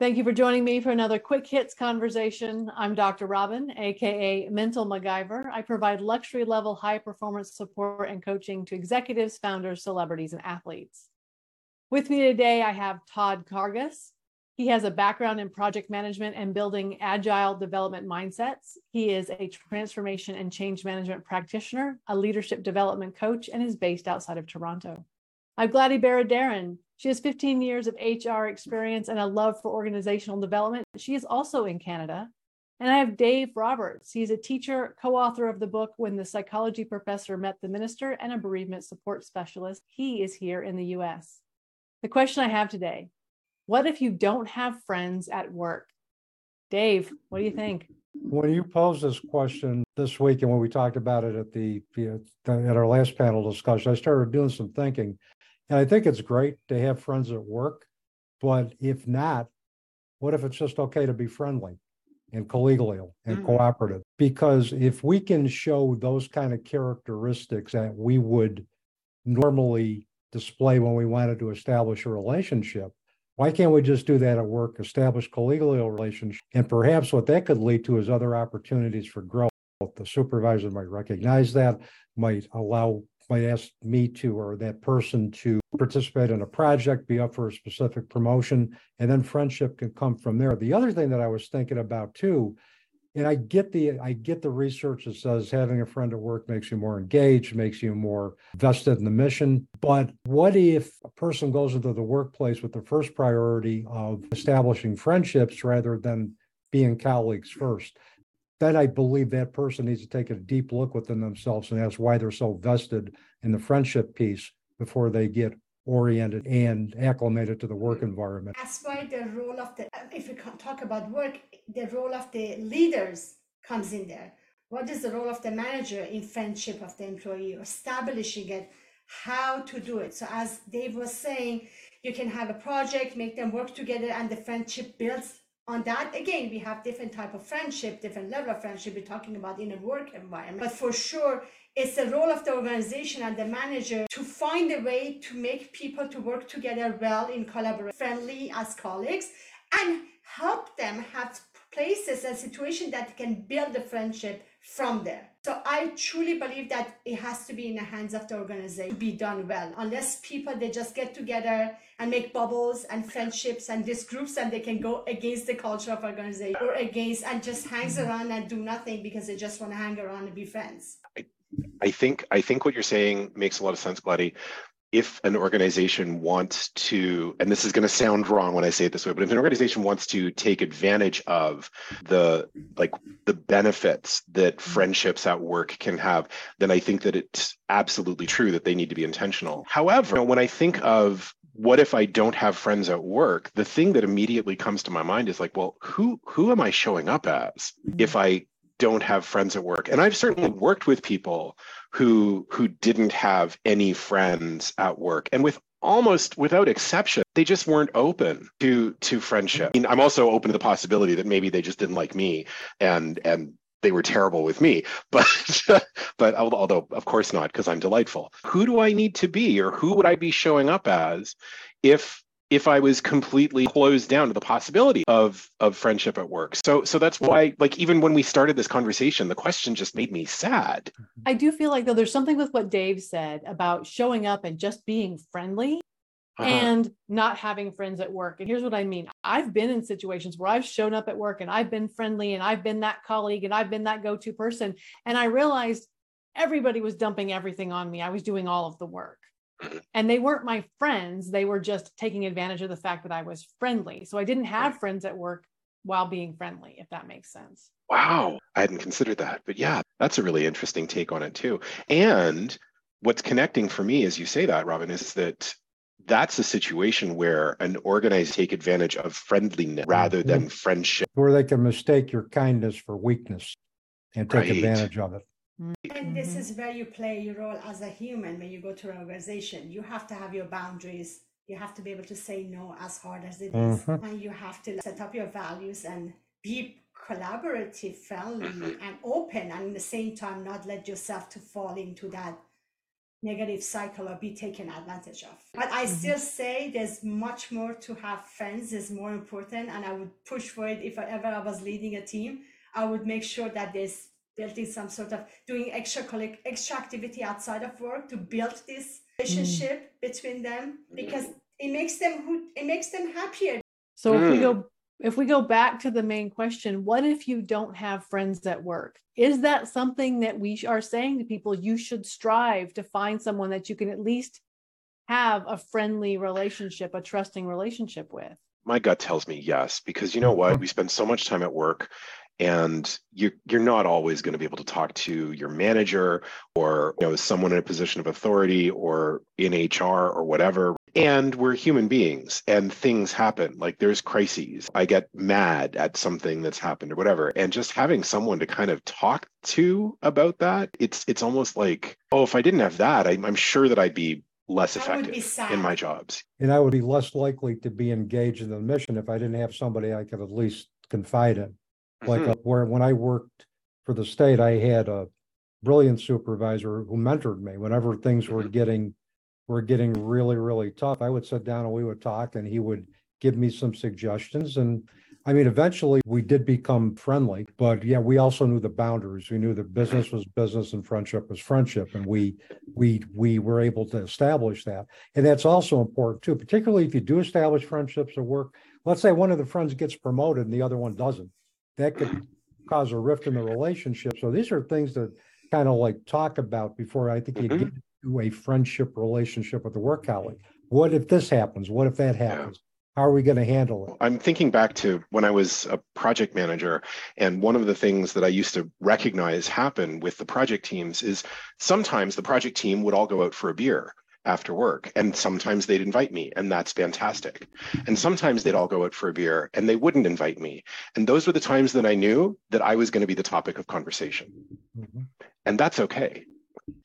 Thank you for joining me for another quick hits conversation. I'm Dr. Robin, aka Mental MacGyver. I provide luxury level high performance support and coaching to executives, founders, celebrities, and athletes. With me today, I have Todd Karges. He has a background in project management and building agile development mindsets. He is a transformation and change management practitioner, a leadership development coach, and is based outside of Toronto. I'm Gladys Baradaran. She has 15 years of HR experience and a love for organizational development. She is also in Canada. And I have Dave Roberts. He's a teacher, co author of the book When the Psychology Professor Met the Minister, and a bereavement support specialist. He is here in the US. The question I have today what if you don't have friends at work? Dave, what do you think? When you posed this question this week and when we talked about it at the at our last panel discussion, I started doing some thinking. And I think it's great to have friends at work, but if not, what if it's just okay to be friendly and collegial and mm. cooperative? Because if we can show those kind of characteristics that we would normally display when we wanted to establish a relationship, why can't we just do that at work, establish collegial relationship? And perhaps what that could lead to is other opportunities for growth. The supervisor might recognize that, might allow might ask me to or that person to participate in a project, be up for a specific promotion, and then friendship can come from there. The other thing that I was thinking about too, and I get the I get the research that says having a friend at work makes you more engaged, makes you more vested in the mission. But what if a person goes into the workplace with the first priority of establishing friendships rather than being colleagues first? Then I believe that person needs to take a deep look within themselves and ask why they're so vested in the friendship piece before they get oriented and acclimated to the work mm. environment. That's why the role of the, if we talk about work, the role of the leaders comes in there. What is the role of the manager in friendship of the employee, establishing it, how to do it? So, as Dave was saying, you can have a project, make them work together, and the friendship builds on that again we have different type of friendship different level of friendship. We're talking about in a work environment. But for sure it's the role of the organization and the manager to find a way to make people to work together well in collaboration friendly as colleagues and help them have places and situations that can build the friendship from there. So I truly believe that it has to be in the hands of the organization to be done well. Unless people they just get together and make bubbles and friendships and these groups and they can go against the culture of organization or against and just hangs around and do nothing because they just want to hang around and be friends. I, I think I think what you're saying makes a lot of sense, Gladys if an organization wants to, and this is going to sound wrong when I say it this way, but if an organization wants to take advantage of the like the benefits that mm-hmm. friendships at work can have, then I think that it's absolutely true that they need to be intentional. However, when I think of what if I don't have friends at work, the thing that immediately comes to my mind is like, well, who who am I showing up as if mm-hmm. I don't have friends at work? And I've certainly worked with people who who didn't have any friends at work. And with almost without exception they just weren't open to to friendship. I mean, i'm also open to the possibility that maybe they just didn't like me and and they were terrible with me. But but although of course not because i'm delightful. Who do i need to be or who would i be showing up as if if I was completely closed down to the possibility of of friendship at work. So so that's why like even when we started this conversation, the question just made me sad. I do feel like though there's something with what Dave said about showing up and just being friendly uh-huh. and not having friends at work. And here's what I mean. I've been in situations where I've shown up at work and I've been friendly and I've been that colleague and I've been that go-to person and I realized everybody was dumping everything on me. I was doing all of the work and they weren't my friends. They were just taking advantage of the fact that i was friendly. So i didn't have friends at work while being friendly if that makes sense. Wow. I hadn't considered that. But yeah that's a really interesting take on it too. And what's connecting for me as you say that robin is that that's a situation where an organized take advantage of friendliness rather mm-hmm. than friendship. Where they can mistake your kindness for weakness and take right. advantage of it and this mm-hmm. is where you play your role as a human when you go to an organization. You have to have your boundaries. You have to be able to say no as hard as it is. Mm-hmm. And you have to set up your values and be collaborative, friendly, and open, and at the same time not let yourself to fall into that negative cycle or be taken advantage of. But I mm-hmm. still say there's much more to have friends is more important. And I would push for it if I ever I was leading a team. I would make sure that there's built in some sort of doing extra collect, extra activity outside of work to build this relationship mm. between them because it makes them who it makes them happier. So mm. if we go if we go back to the main question, what if you don't have friends at work? Is that something that we are saying to people? You should strive to find someone that you can at least have a friendly relationship, a trusting relationship with. My gut tells me yes, because you know what? We spend so much time at work and you, you're not always going to be able to talk to your manager or you know someone in a position of authority or in hr or whatever. And we're human beings and things happen. Like there's crises. I get mad at something that's happened or whatever. And just having someone to kind of talk to about that it's it's almost like oh if i didn't have that I, i'm sure that i'd be less effective in my jobs. And i would be less likely to be engaged in the mission if i didn't have somebody i could at least confide in like mm-hmm. uh, where when i worked for the state i had a brilliant supervisor who mentored me whenever things were mm-hmm. getting were getting really, really tough, I would sit down and we would talk and he would give me some suggestions. And I mean, eventually we did become friendly, but yeah, we also knew the boundaries. We knew that business was business and friendship was friendship. And we we we were able to establish that. And that's also important too, particularly if you do establish friendships at work. Let's say one of the friends gets promoted and the other one doesn't. That could cause a rift in the relationship. So these are things to kind of like talk about before I think you mm-hmm. get a friendship relationship with a work colleague. What if this happens? What if that happens? How are we going to handle it? I'm thinking back to when I was a project manager, and one of the things that I used to recognize happen with the project teams is sometimes the project team would all go out for a beer after work, and sometimes they'd invite me, and that's fantastic. And sometimes they'd all go out for a beer and they wouldn't invite me. And those were the times that I knew that I was going to be the topic of conversation. Mm-hmm. And that's okay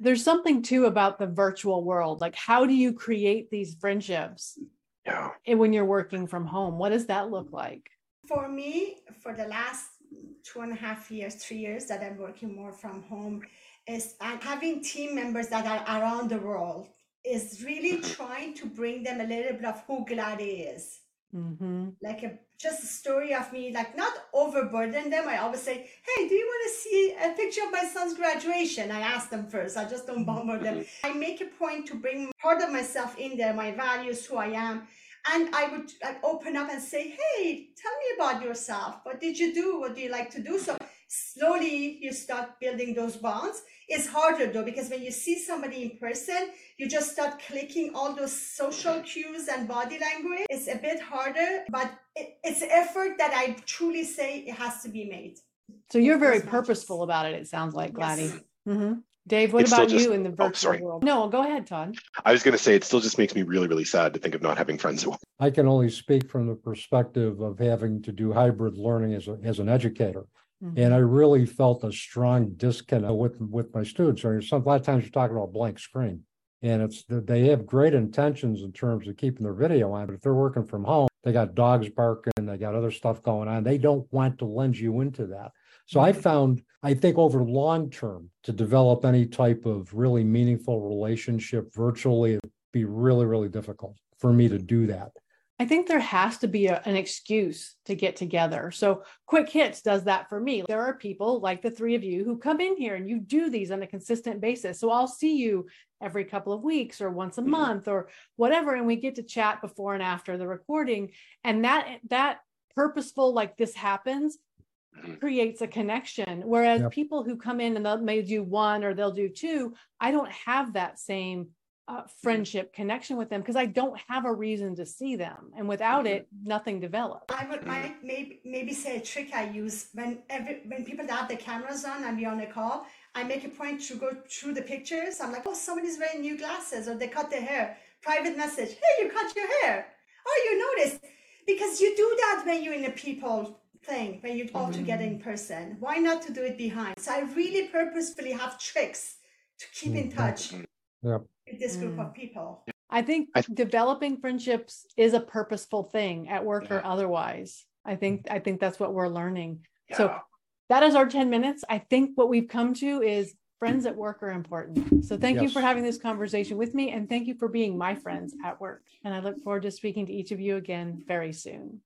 there's something too about the virtual world. Like, how do you create these friendships? Yeah. When you're working from home, what does that look like? For me, for the last two and a half years, three years that I'm working more from home, is having team members that are around the world is really trying to bring them a little bit of who Gladys is. Mm-hmm. Like a just a story of me, like not overburden them. I always say, Hey, do you want to see a picture of my son's graduation? I ask them first. I just don't bombard them. I make a point to bring part of myself in there, my values, who I am. And I would like, open up and say, Hey, tell me about yourself. What did you do? What do you like to do? So slowly you start building those bonds it's harder though, because when you see somebody in person, you just start clicking all those social cues and body language. It's a bit harder, but it, it's effort that I truly say it has to be made. So you're very purposeful about it, it sounds like, Gladys. Yes. Mm-hmm. Dave, what it's about just, you in the oh, virtual oh, world? No, go ahead, Todd. I was going to say it still just makes me really, really sad to think of not having friends. I can only speak from the perspective of having to do hybrid learning as, a, as an educator. Mm-hmm. And I really felt a strong disconnect with with my students. Or some a lot of times you're talking about a blank screen, and it's they have great intentions in terms of keeping their video on, but if they're working from home, they got dogs barking, they got other stuff going on. They don't want to lend you into that. So I mm-hmm. found, I think over long term, to develop any type of really meaningful relationship virtually, it'd be really, really difficult for me to do that. I think there has to be a, an excuse to get together. So, Quick Hits does that for me. There are people like the three of you who come in here and you do these on a consistent basis. So, I'll see you every couple of weeks or once a mm-hmm. month or whatever and we get to chat before and after the recording and that that purposeful like this happens mm-hmm. creates a connection whereas yep. people who come in and they'll may do one or they'll do two i don't have that same uh, friendship connection with them because I don't have a reason to see them, and without it, nothing develops. I would might maybe maybe say a trick I use when every when people have the cameras on and we on a call. I make a point to go through the pictures. I'm like, oh, somebody's wearing new glasses, or they cut their hair. Private message, hey, you cut your hair. Oh, you noticed because you do that when you're in a people thing when you're all mm-hmm. together in person. Why not to do it behind? So I really purposefully have tricks to keep in mm-hmm. touch. Yep this group mm. of people. I think I th- developing friendships is a purposeful thing at work yeah. or otherwise. I think I think that's what we're learning. Yeah. So that is our 10 minutes. I think what we've come to is friends at work are important. So thank you for having this conversation with me and thank you for being my friends at work. And I look forward to speaking to each of you again very soon.